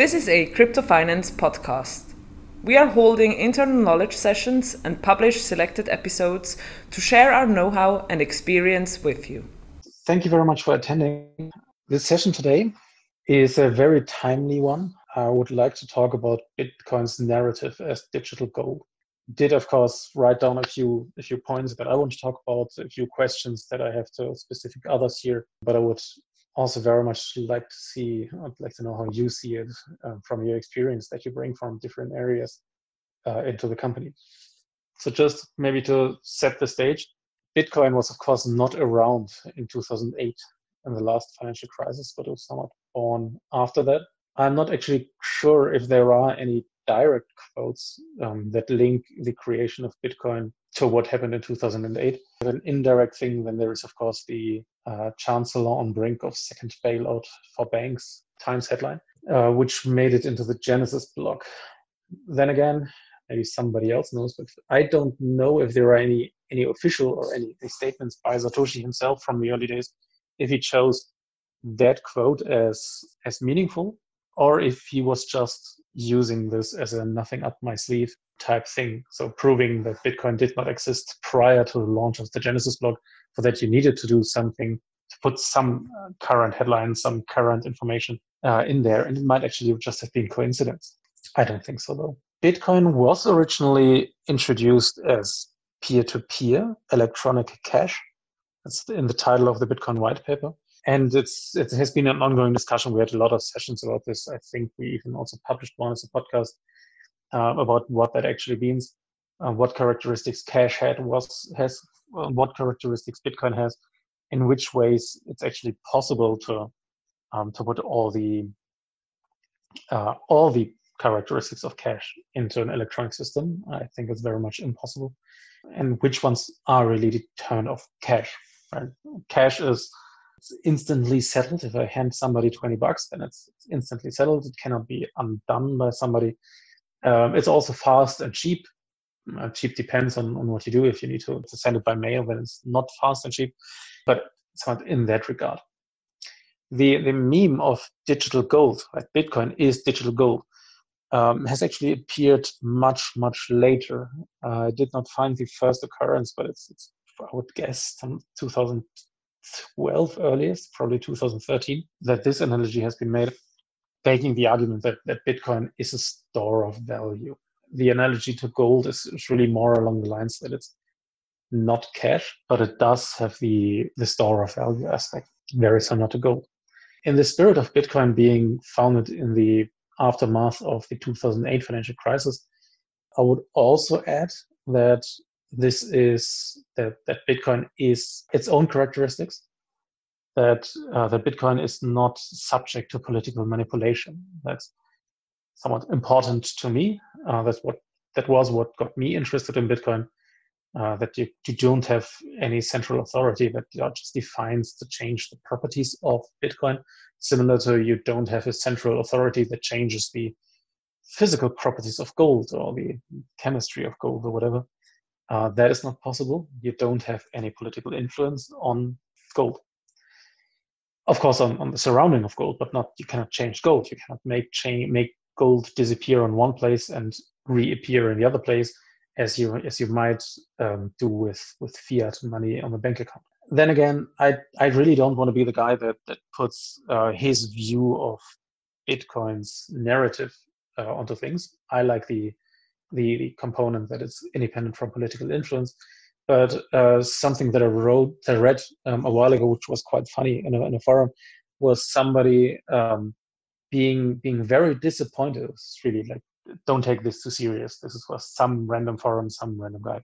This is a crypto finance podcast. We are holding internal knowledge sessions and publish selected episodes to share our know how and experience with you. Thank you very much for attending. This session today is a very timely one. I would like to talk about Bitcoin's narrative as digital gold. Did of course write down a few a few points but I want to talk about, a few questions that I have to specific others here, but I would also very much like to see, I'd like to know how you see it uh, from your experience that you bring from different areas uh, into the company. So just maybe to set the stage, Bitcoin was of course not around in 2008 in the last financial crisis, but it was somewhat born after that. I'm not actually sure if there are any direct quotes um, that link the creation of Bitcoin to what happened in 2008. An indirect thing, then there is, of course, the uh, Chancellor on brink of second bailout for banks, Times headline, uh, which made it into the Genesis block. Then again, maybe somebody else knows, but I don't know if there are any any official or any, any statements by Satoshi himself from the early days, if he chose that quote as as meaningful, or if he was just using this as a nothing up my sleeve type thing. So proving that Bitcoin did not exist prior to the launch of the Genesis block, for that you needed to do something to put some uh, current headlines, some current information uh, in there, and it might actually just have been coincidence. I don't think so though. Bitcoin was originally introduced as peer-to-peer electronic cash. That's in the title of the Bitcoin white paper. And it's it has been an ongoing discussion. We had a lot of sessions about this. I think we even also published one as a podcast uh, about what that actually means, uh, what characteristics Cash had was has, uh, what characteristics Bitcoin has, in which ways it's actually possible to um, to put all the uh, all the characteristics of cash into an electronic system. I think it's very much impossible. And which ones are really the turn of cash? Right? Cash is instantly settled. If I hand somebody 20 bucks, then it's instantly settled. It cannot be undone by somebody. Um, it's also fast and cheap. Uh, cheap depends on, on what you do. If you need to, send it by mail, then it's not fast and cheap, but it's not in that regard. The, the meme of digital gold, like Bitcoin is digital gold, um, has actually appeared much, much later. Uh, I did not find the first occurrence, but it's, it's I would guess, 2012 earliest, probably 2013, that this analogy has been made making the argument that, that Bitcoin is a store of value. The analogy to gold is, is really more along the lines that it's not cash, but it does have the, the store of value aspect, very similar to gold. In the spirit of Bitcoin being founded in the aftermath of the 2008 financial crisis, I would also add that this is that, that Bitcoin is its own characteristics that uh, that Bitcoin is not subject to political manipulation. That's somewhat important to me. Uh, that's what that was what got me interested in Bitcoin. Uh, that you, you don't have any central authority that just defines to change the properties of Bitcoin, similar to you don't have a central authority that changes the physical properties of gold or the chemistry of gold or whatever. Uh, that is not possible. You don't have any political influence on gold. Of course on, on the surrounding of gold but not you cannot change gold. You cannot make change make gold disappear on one place and reappear in the other place as you as you might um, do with with fiat money on the bank account. Then again i i really don't want to be the guy that that puts uh, his view of bitcoin's narrative uh, onto things. I like the, the the component that is independent from political influence but uh, something that I wrote, that I read um, a while ago, which was quite funny in a, in a forum, was somebody um, being being very disappointed. It's really like, don't take this too serious. This is for some random forum, some random guy,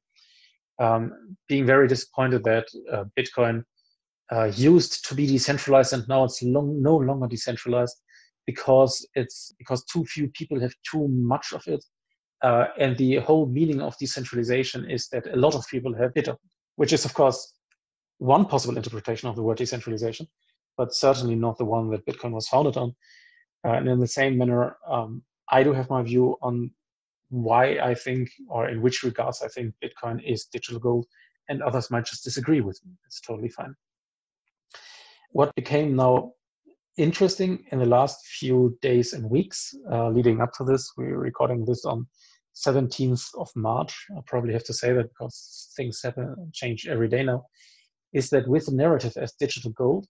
um, being very disappointed that uh, Bitcoin uh, used to be decentralized and now it's long, no longer decentralized because it's because too few people have too much of it uh, and the whole meaning of decentralization is that a lot of people have it, which is, of course, one possible interpretation of the word decentralization, but certainly not the one that Bitcoin was founded on. Uh, and in the same manner, um, I do have my view on why I think, or in which regards I think Bitcoin is digital gold, and others might just disagree with me. It's totally fine. What became now interesting in the last few days and weeks uh, leading up to this. We're recording this on 17th of March. I probably have to say that because things happen change every day now. Is that with the narrative as digital gold,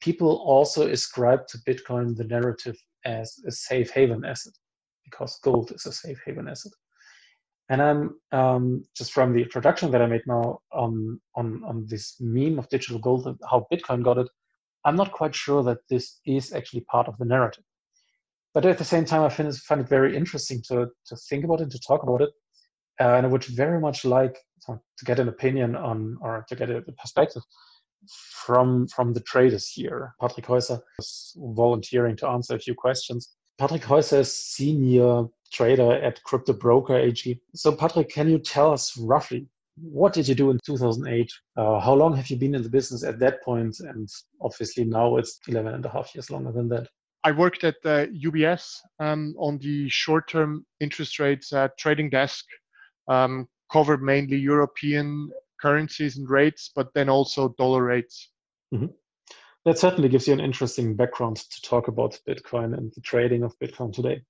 people also ascribe to Bitcoin the narrative as a safe haven asset because gold is a safe haven asset. And I'm um, just from the introduction that I made now on, on, on this meme of digital gold how Bitcoin got it, I'm not quite sure that this is actually part of the narrative. But at the same time, I find it, find it very interesting to, to think about it, to talk about it. Uh, and I would very much like to get an opinion on, or to get a, a perspective from from the traders here. Patrick Heusser is volunteering to answer a few questions. Patrick Heusser is senior trader at Crypto Broker AG. So, Patrick, can you tell us roughly what did you do in 2008? Uh, how long have you been in the business at that point? And obviously now it's 11 and a half years longer than that. I worked at uh, UBS um, on the short-term interest rates uh, trading desk, um, covered mainly European currencies and rates, but then also dollar rates. Mm-hmm. That certainly gives you an interesting background to talk about Bitcoin and the trading of Bitcoin today.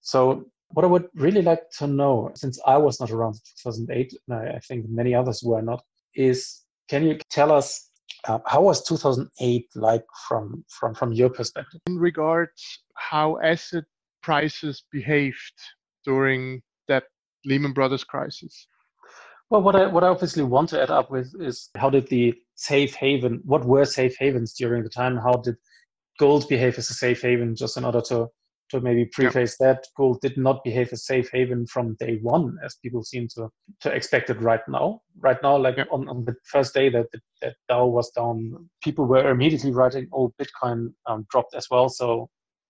So, what I would really like to know, since I was not around 2008, and I, I think many others were not, is can you tell us uh, how was 2008 like from from from your perspective? In regards how asset prices behaved during that Lehman Brothers crisis. Well, what I what I obviously want to add up with is how did the safe haven? What were safe havens during the time? How did gold behave as a safe haven? Just in order to to maybe preface yep. that, gold did not behave as safe haven from day one, as people seem to to expect it right now. Right now, like yep. on, on the first day that that Dow was down, people were immediately writing, "Oh, Bitcoin um, dropped as well." So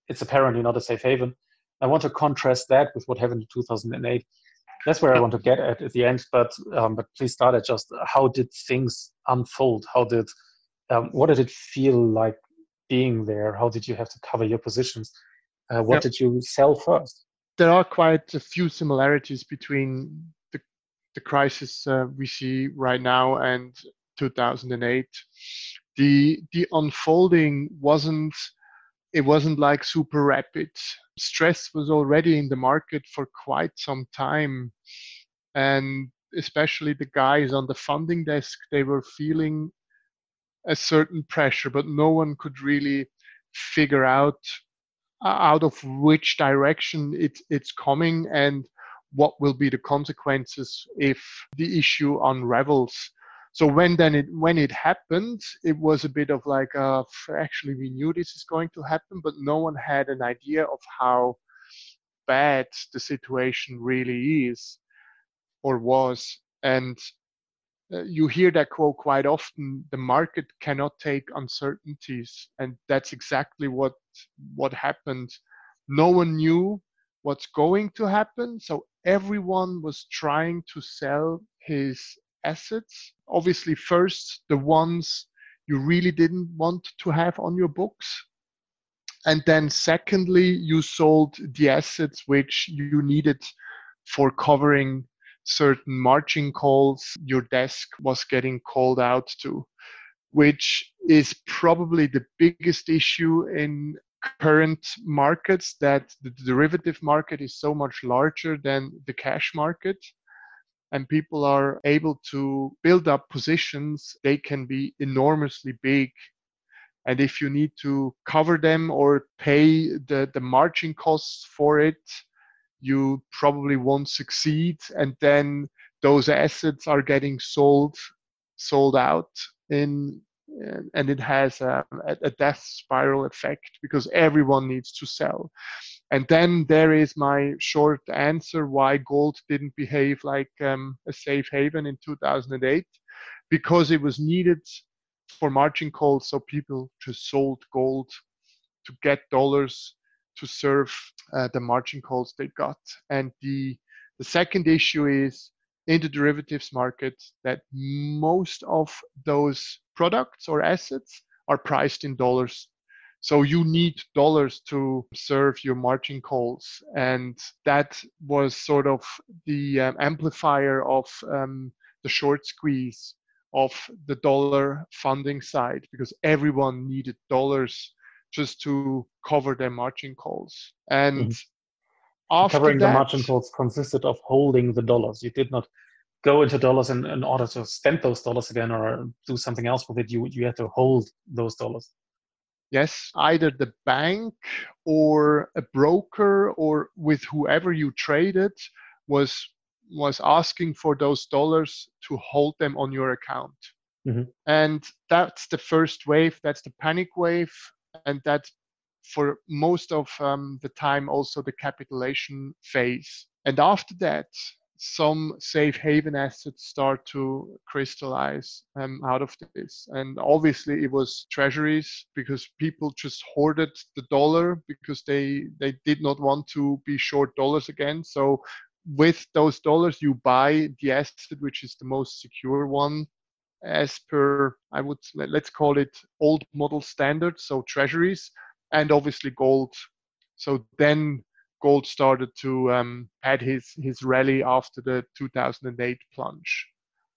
it's apparently not a safe haven. I want to contrast that with what happened in 2008 that's where I want to get at at the end. But um, but please start at just how did things unfold? How did um, what did it feel like being there? How did you have to cover your positions? Uh, what yep. did you sell first? There are quite a few similarities between the the crisis uh, we see right now and 2008. The the unfolding wasn't it wasn't like super rapid. Stress was already in the market for quite some time. And especially the guys on the funding desk, they were feeling a certain pressure, but no one could really figure out out of which direction it, it's coming and what will be the consequences if the issue unravels. So when then it when it happened it was a bit of like uh, actually we knew this is going to happen but no one had an idea of how bad the situation really is or was. And uh, you hear that quote quite often the market cannot take uncertainties and that's exactly what what happened no one knew what's going to happen so everyone was trying to sell his assets. Obviously, first, the ones you really didn't want to have on your books. And then, secondly, you sold the assets which you needed for covering certain margin calls your desk was getting called out to, which is probably the biggest issue in current markets that the derivative market is so much larger than the cash market and people are able to build up positions, they can be enormously big. And if you need to cover them or pay the, the margin costs for it, you probably won't succeed. And then those assets are getting sold sold out in and it has a, a death spiral effect because everyone needs to sell and then there is my short answer why gold didn't behave like um, a safe haven in 2008 because it was needed for margin calls so people just sold gold to get dollars to serve uh, the margin calls they got and the the second issue is in the derivatives market that most of those products or assets are priced in dollars so you need dollars to serve your margin calls. And that was sort of the um, amplifier of um, the short squeeze of the dollar funding side because everyone needed dollars just to cover their margin calls. And Mhm. after Covering that, the margin calls consisted of holding the dollars. You did not go into dollars in, in order to spend those dollars again or do something else with it. You you had to hold those dollars. yes, either the bank or a broker or with whoever you traded was was asking for those dollars to hold them on your account. Mhm. And that's the first wave, that's the panic wave, and that's for most of um, the time also the capitulation phase. And after that, some safe haven assets start to crystallize um, out of this. And obviously, it was treasuries because people just hoarded the dollar because they they did not want to be short dollars again. So with those dollars, you buy the asset which is the most secure one as per I would let- let's call it old model standards, so treasuries, and obviously gold. So then gold started to um, had his his rally after the 2008 plunge.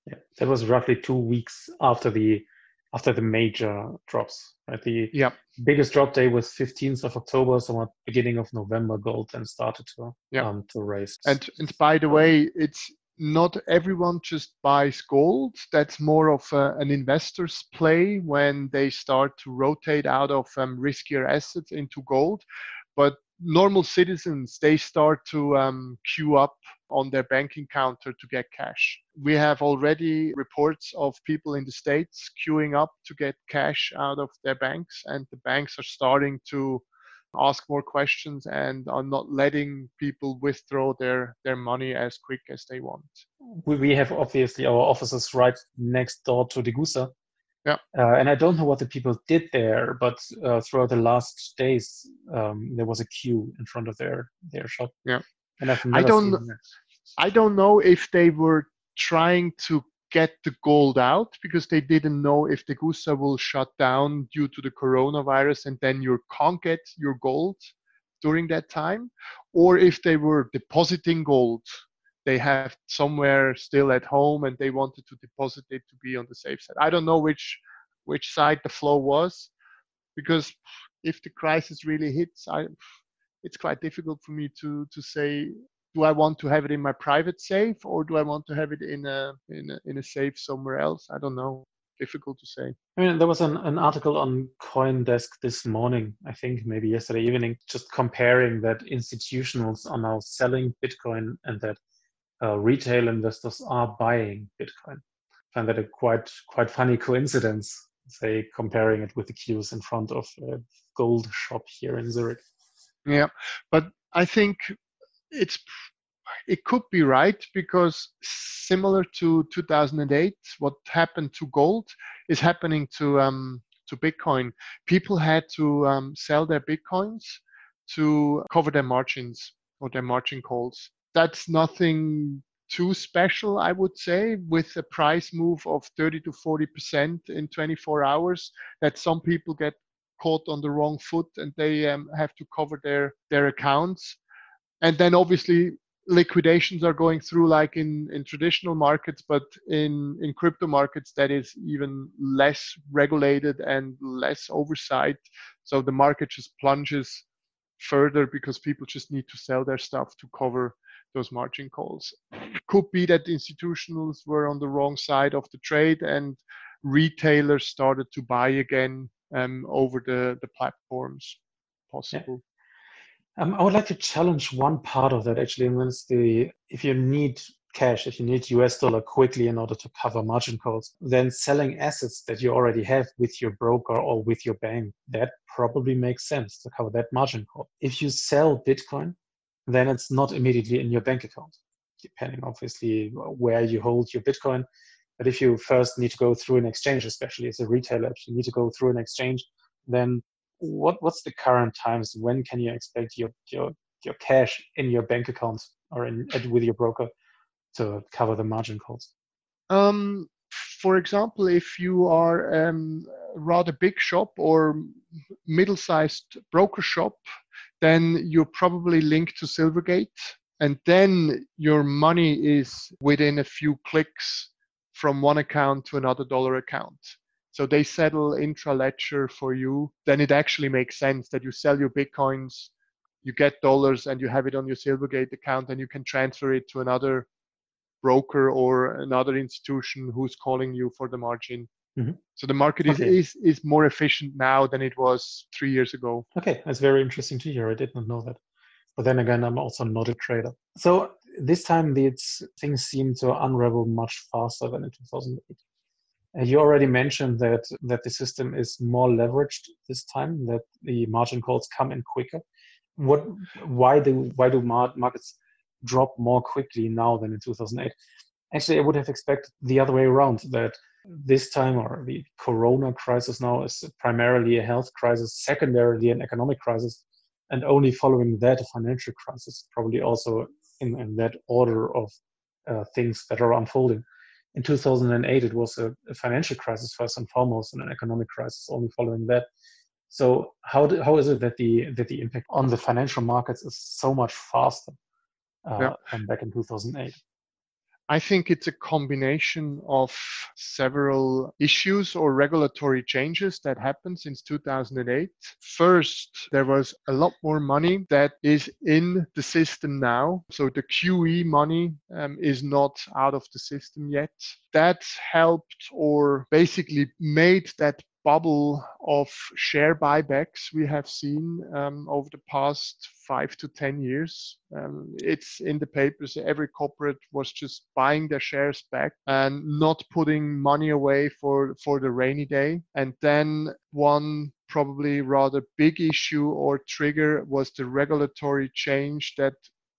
Yeah, that was roughly two weeks after the after the major drops. Right, the Yeah, biggest drop day was 15th of October, so at beginning of November, gold then started to Yeah. um, to raise. and and by the way, it's not everyone just buys gold. That's more of a, an investor's play when they start to rotate out of um, riskier assets into gold. But normal citizens, they start to um, queue up on their banking counter to get cash. We have already reports of people in the States queuing up to get cash out of their banks, and the banks are starting to ask more questions and are not letting people withdraw their their money as quick as they want. we, we have obviously our offices right next door to Degussa. Yeah. Uh, and I don't know what the people did there, but uh, throughout the last days, um, there was a queue in front of their their shop. Yeah. And I've never don't seen that. I don't know if they were trying to get the gold out because they didn't know if Degussa will shut down due to the coronavirus and then you can't get your gold during that time, or if they were depositing gold they have somewhere still at home and they wanted to deposit it to be on the safe side. I don't know which which side the flow was because if the crisis really hits, I it's quite difficult for me to to say do I want to have it in my private safe or do I want to have it in a in a, in a safe somewhere else? I don't know. Difficult to say. I mean, there was an, an article on CoinDesk this morning, I think maybe yesterday evening, just comparing that institutionals are now selling Bitcoin and that uh, retail investors are buying Bitcoin. I find that a quite quite funny coincidence. Say comparing it with the queues in front of a gold shop here in Zurich. Yeah, but I think it's it could be right because similar to 2008, what happened to gold is happening to um, to Bitcoin. People had to um, sell their bitcoins to cover their margins or their margin calls. That's nothing too special, I would say, with a price move of 30 to 40 percent in 24 hours. That some people get caught on the wrong foot and they um, have to cover their their accounts and then obviously liquidations are going through like in in traditional markets but in in crypto markets that is even less regulated and less oversight. So the market just plunges further because people just need to sell their stuff to cover those margin calls. Could be that institutionals were on the wrong side of the trade and retailers started to buy again um, over the the platforms. Possible Um, I would like to challenge one part of that actually, and that's the if you need cash, if you need US dollar quickly in order to cover margin calls, then selling assets that you already have with your broker or with your bank, that probably makes sense to cover that margin call. If you sell Bitcoin, then it's not immediately in your bank account, depending obviously where you hold your Bitcoin. But if you first need to go through an exchange, especially as a retailer, if you need to go through an exchange, then what what's the current times? When can you expect your your your cash in your bank account or in with your broker to cover the margin calls? Um, for example, if you are um, a rather big shop or middle-sized broker shop, then you're probably linked to Silvergate, and then your money is within a few clicks from one account to another dollar account. So they settle intra ledger for you. Then it actually makes sense that you sell your bitcoins, you get dollars, and you have it on your Silvergate account, and you can transfer it to another broker or another institution who's calling you for the margin. Mm-hmm. So the market is, okay. is is more efficient now than it was three years ago. Okay, that's very interesting to hear. I did not know that. But then again, I'm also not a trader. So this time, these things seem to unravel much faster than in 2008. You already mentioned that that the system is more leveraged this time. That the margin calls come in quicker. What? Why do why do markets drop more quickly now than in 2008? Actually, I would have expected the other way around. That this time, or the Corona crisis now, is primarily a health crisis, secondarily an economic crisis, and only following that a financial crisis, probably also in, in that order of uh, things that are unfolding. In 2008, it was a, a, financial crisis first and foremost, and an economic crisis only following that. So how do, how is it that the that the impact on the financial markets is so much faster uh, yeah. than back in 2008? I think it's a combination of several issues or regulatory changes that happened since 2008. First, there was a lot more money that is in the system now. So the QE money um, is not out of the system yet. That helped or basically made that bubble of share buybacks we have seen um, over the past five to 10 years. Um, it's in the papers. Every corporate was just buying their shares back and not putting money away for, for the rainy day. And then one probably rather big issue or trigger was the regulatory change that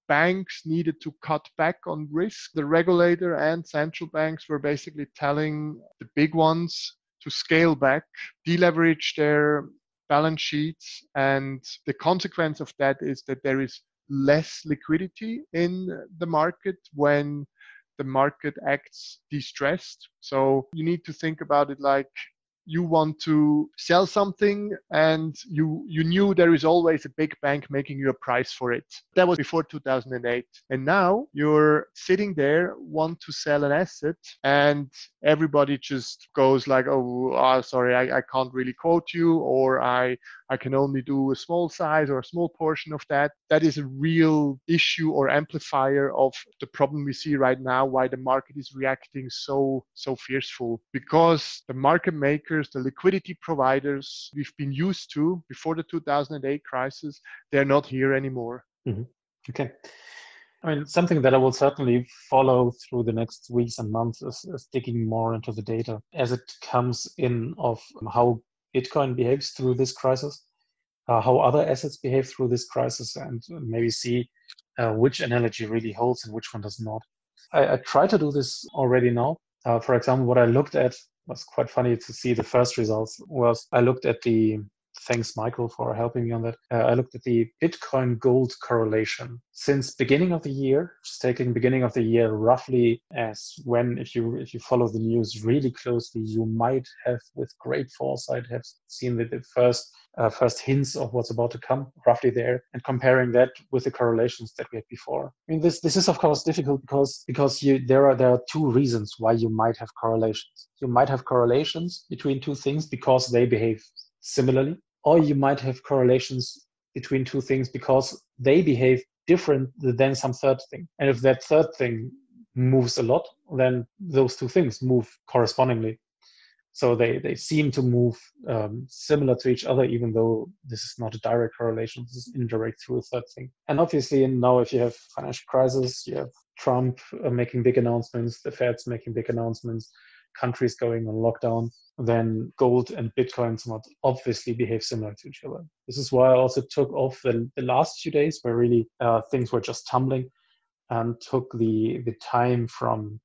banks needed to cut back on risk. The regulator and central banks were basically telling the big ones to scale back, deleverage their balance sheets. And the consequence of that is that there is less liquidity in the market when the market acts distressed. So you need to think about it like you want to sell something and you you knew there is always a big bank making you a price for it. That was before 2008 and now you're sitting there want to sell an asset and everybody just goes like oh, oh sorry I, I can't really quote you or i i can only do a small size or a small portion of that that is a real issue or amplifier of the problem we see right now why the market is reacting so so fierceful because the market makers the liquidity providers we've been used to before the 2008 crisis, they're not here anymore. Mm-hmm. Okay. I mean, something that I will certainly follow through the next weeks and months is, is digging more into the data as it comes in of how Bitcoin behaves through this crisis, uh, how other assets behave through this crisis, and maybe see uh, which analogy really holds and which one does not. I, I try to do this already now. Uh, for example, what I looked at was quite funny to see the first results was I looked at the thanks michael for helping me on that. Uh, i looked at the bitcoin gold correlation. Since beginning of the year just taking beginning of the year roughly as when if you if you follow the news really closely you might have with great foresight have seen the, the first uh, first hints of what's about to come roughly there and comparing that with the correlations that we had before. I mean this this is of course difficult because because you there are there are two reasons why you might have correlations. You might have correlations between two things because they behave similarly or you might have correlations between two things because they behave different than some third thing and if that third thing moves a lot then those two things move correspondingly so they, they seem to move um, similar to each other, even though this is not a direct correlation. This is indirect through a third thing. And obviously, now if you have financial crisis, you have Trump uh, making big announcements, the Fed's making big announcements, countries going on lockdown, then gold and bitcoins somewhat obviously behave similar to each other. This is why I also took off the, the last few days where really uh, things were just tumbling and took the the time from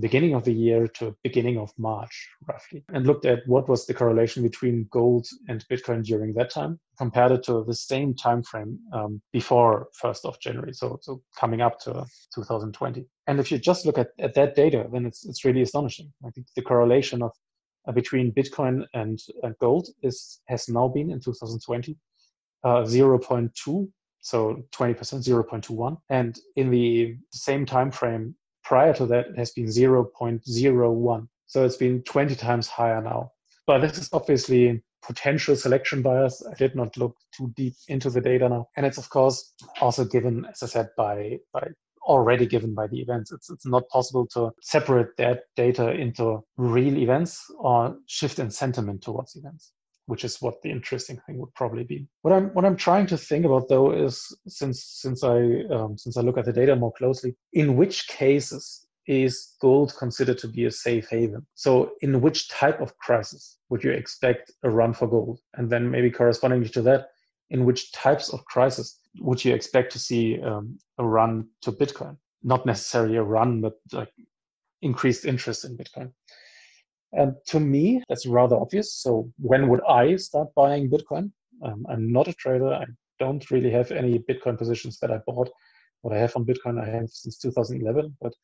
beginning of the year to beginning of March, roughly, and looked at what was the correlation between gold and Bitcoin during that time, compared it to the same time frame um, before 1st of January, so, so coming up to 2020. And if you just look at, at that data, then it's, it's really astonishing. I think the correlation of uh, between Bitcoin and, gold is has now been in 2020 uh, 0.2 so 20% 0.21 and in the same time frame prior to that it has been 0.01 so it's been 20 times higher now But this is obviously potential selection bias. I did not look too deep into the data now. And it's of course also given, as I said, by by already given by the events. It's it's not possible to separate that data into real events or shift in sentiment towards events which is what the interesting thing would probably be. What I'm what I'm trying to think about though is since since I um, since I look at the data more closely, in which cases is gold considered to be a safe haven? So in which type of crisis would you expect a run for gold? And then maybe correspondingly to that, in which types of crisis would you expect to see um, a run to Bitcoin? Not necessarily a run, but like increased interest in Bitcoin. And to me, that's rather obvious. So when would I start buying Bitcoin? Um, I'm not a trader. I don't really have any Bitcoin positions that I bought. What I have on Bitcoin, I have since 2011. But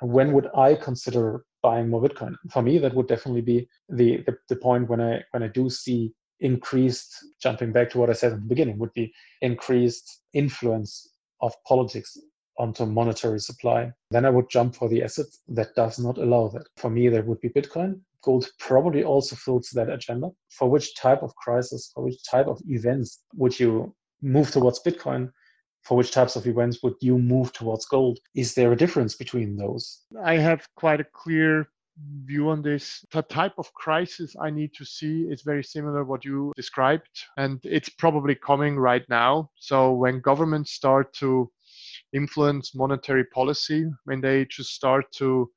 when would I consider buying more Bitcoin? For me, that would definitely be the, the, the point when I when I do see increased jumping back to what I said in the beginning would be increased influence of politics onto monetary supply. Then I would jump for the asset that does not allow that. For me, that would be Bitcoin. Gold probably also fills that agenda. For which type of crisis, for which type of events would you move towards Bitcoin? For which types of events would you move towards gold? Is there a difference between those? I have quite a clear view on this. The type of crisis I need to see is very similar what you described, and it's probably coming right now. So when governments start to influence monetary policy when they just start to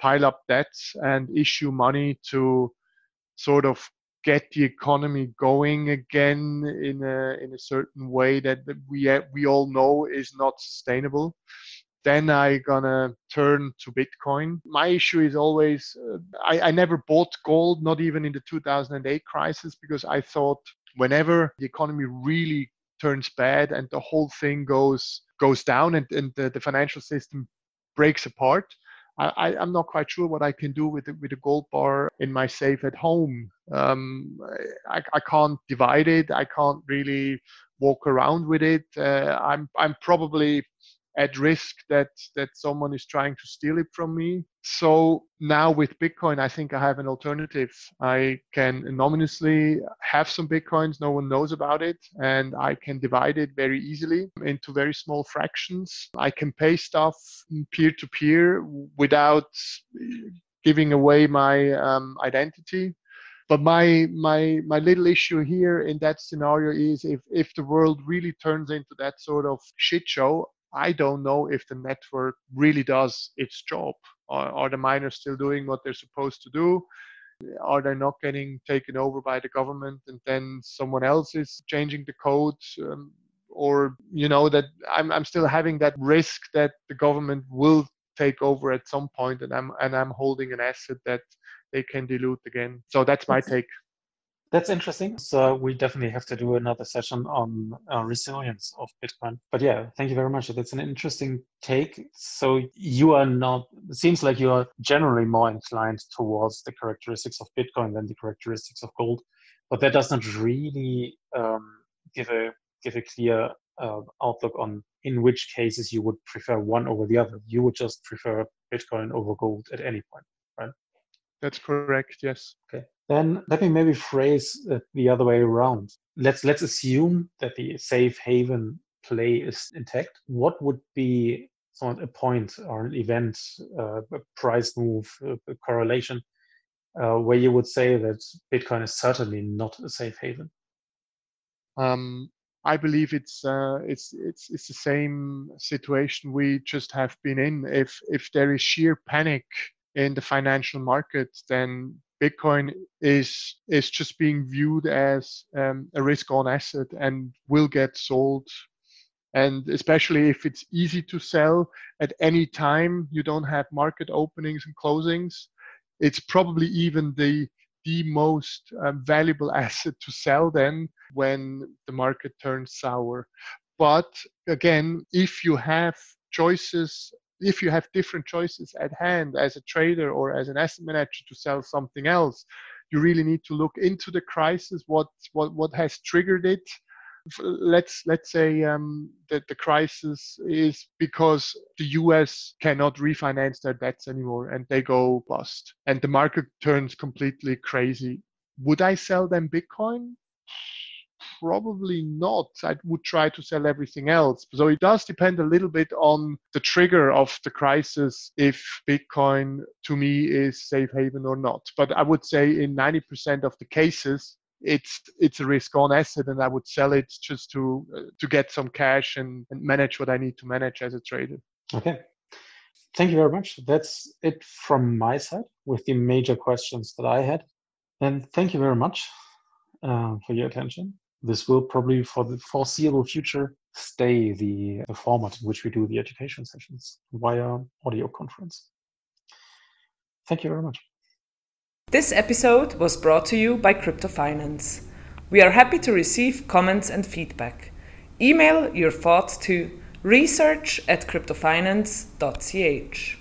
pile up debts and issue money to sort of get the economy going again in a in a certain way that we we all know is not sustainable. Then I'm gonna turn to bitcoin. My issue is always uh, I, I never bought gold not even in the 2008 crisis because i thought whenever the economy really turns bad and the whole thing goes goes down and, and the, the financial system breaks apart I, am not quite sure what I can do with the, with a gold bar in my safe at home. Um, I, I, can't divide it. I can't really walk around with it. Uh, I'm I'm probably at risk that that someone is trying to steal it from me. So now with Bitcoin, I think I have an alternative. I can anonymously have some Bitcoins, no one knows about it, and I can divide it very easily into very small fractions. I can pay stuff peer to peer without giving away my um, identity. But my my my little issue here in that scenario is if if the world really turns into that sort of shit show, I don't know if the network really does its job. Are, are the miners still doing what they're supposed to do? Are they not getting taken over by the government and then someone else is changing the code? Um, or, you know, that I'm, I'm still having that risk that the government will take over at some point and I'm, and I'm holding an asset that they can dilute again. So that's my take. That's interesting. So we definitely have to do another session on uh, resilience of Bitcoin. But yeah, thank you very much. That's an interesting take. So you are not. It seems like you are generally more inclined towards the characteristics of Bitcoin than the characteristics of gold. But that does not really um, give a give a clear uh, outlook on in which cases you would prefer one over the other. You would just prefer Bitcoin over gold at any point, right? That's correct. Yes. Okay. Then let me maybe phrase it the other way around. Let's let's assume that the safe haven play is intact. What would be a point or an event, uh, a price move, a correlation, uh, where you would say that Bitcoin is certainly not a safe haven? Um, I believe it's uh, it's it's it's the same situation we just have been in. If if there is sheer panic in the financial market, then Bitcoin is is just being viewed as um, a risk-on asset and will get sold. And especially if it's easy to sell at any time, you don't have market openings and closings. It's probably even the the most um, valuable asset to sell then when the market turns sour. But again, if you have choices if you have different choices at hand as a trader or as an asset manager to sell something else, you really need to look into the crisis, what what what has triggered it. Let's let's say um, that the crisis is because the U.S. cannot refinance their debts anymore and they go bust, and the market turns completely crazy. would I sell them Bitcoin? Probably not. I would try to sell everything else. So it does depend a little bit on the trigger of the crisis if Bitcoin to me is safe haven or not. But I would say in 90% of the cases, it's it's a risk on asset and I would sell it just to uh, to get some cash and, and manage what I need to manage as a trader. Okay. Thank you very much. That's it from my side with the major questions that I had. And thank you very much uh, for your attention. This will probably, for the foreseeable future, stay the, the format in which we do the education sessions via audio conference. Thank you very much. This episode was brought to you by Crypto Finance. We are happy to receive comments and feedback. Email your thoughts to research at cryptofinance.ch.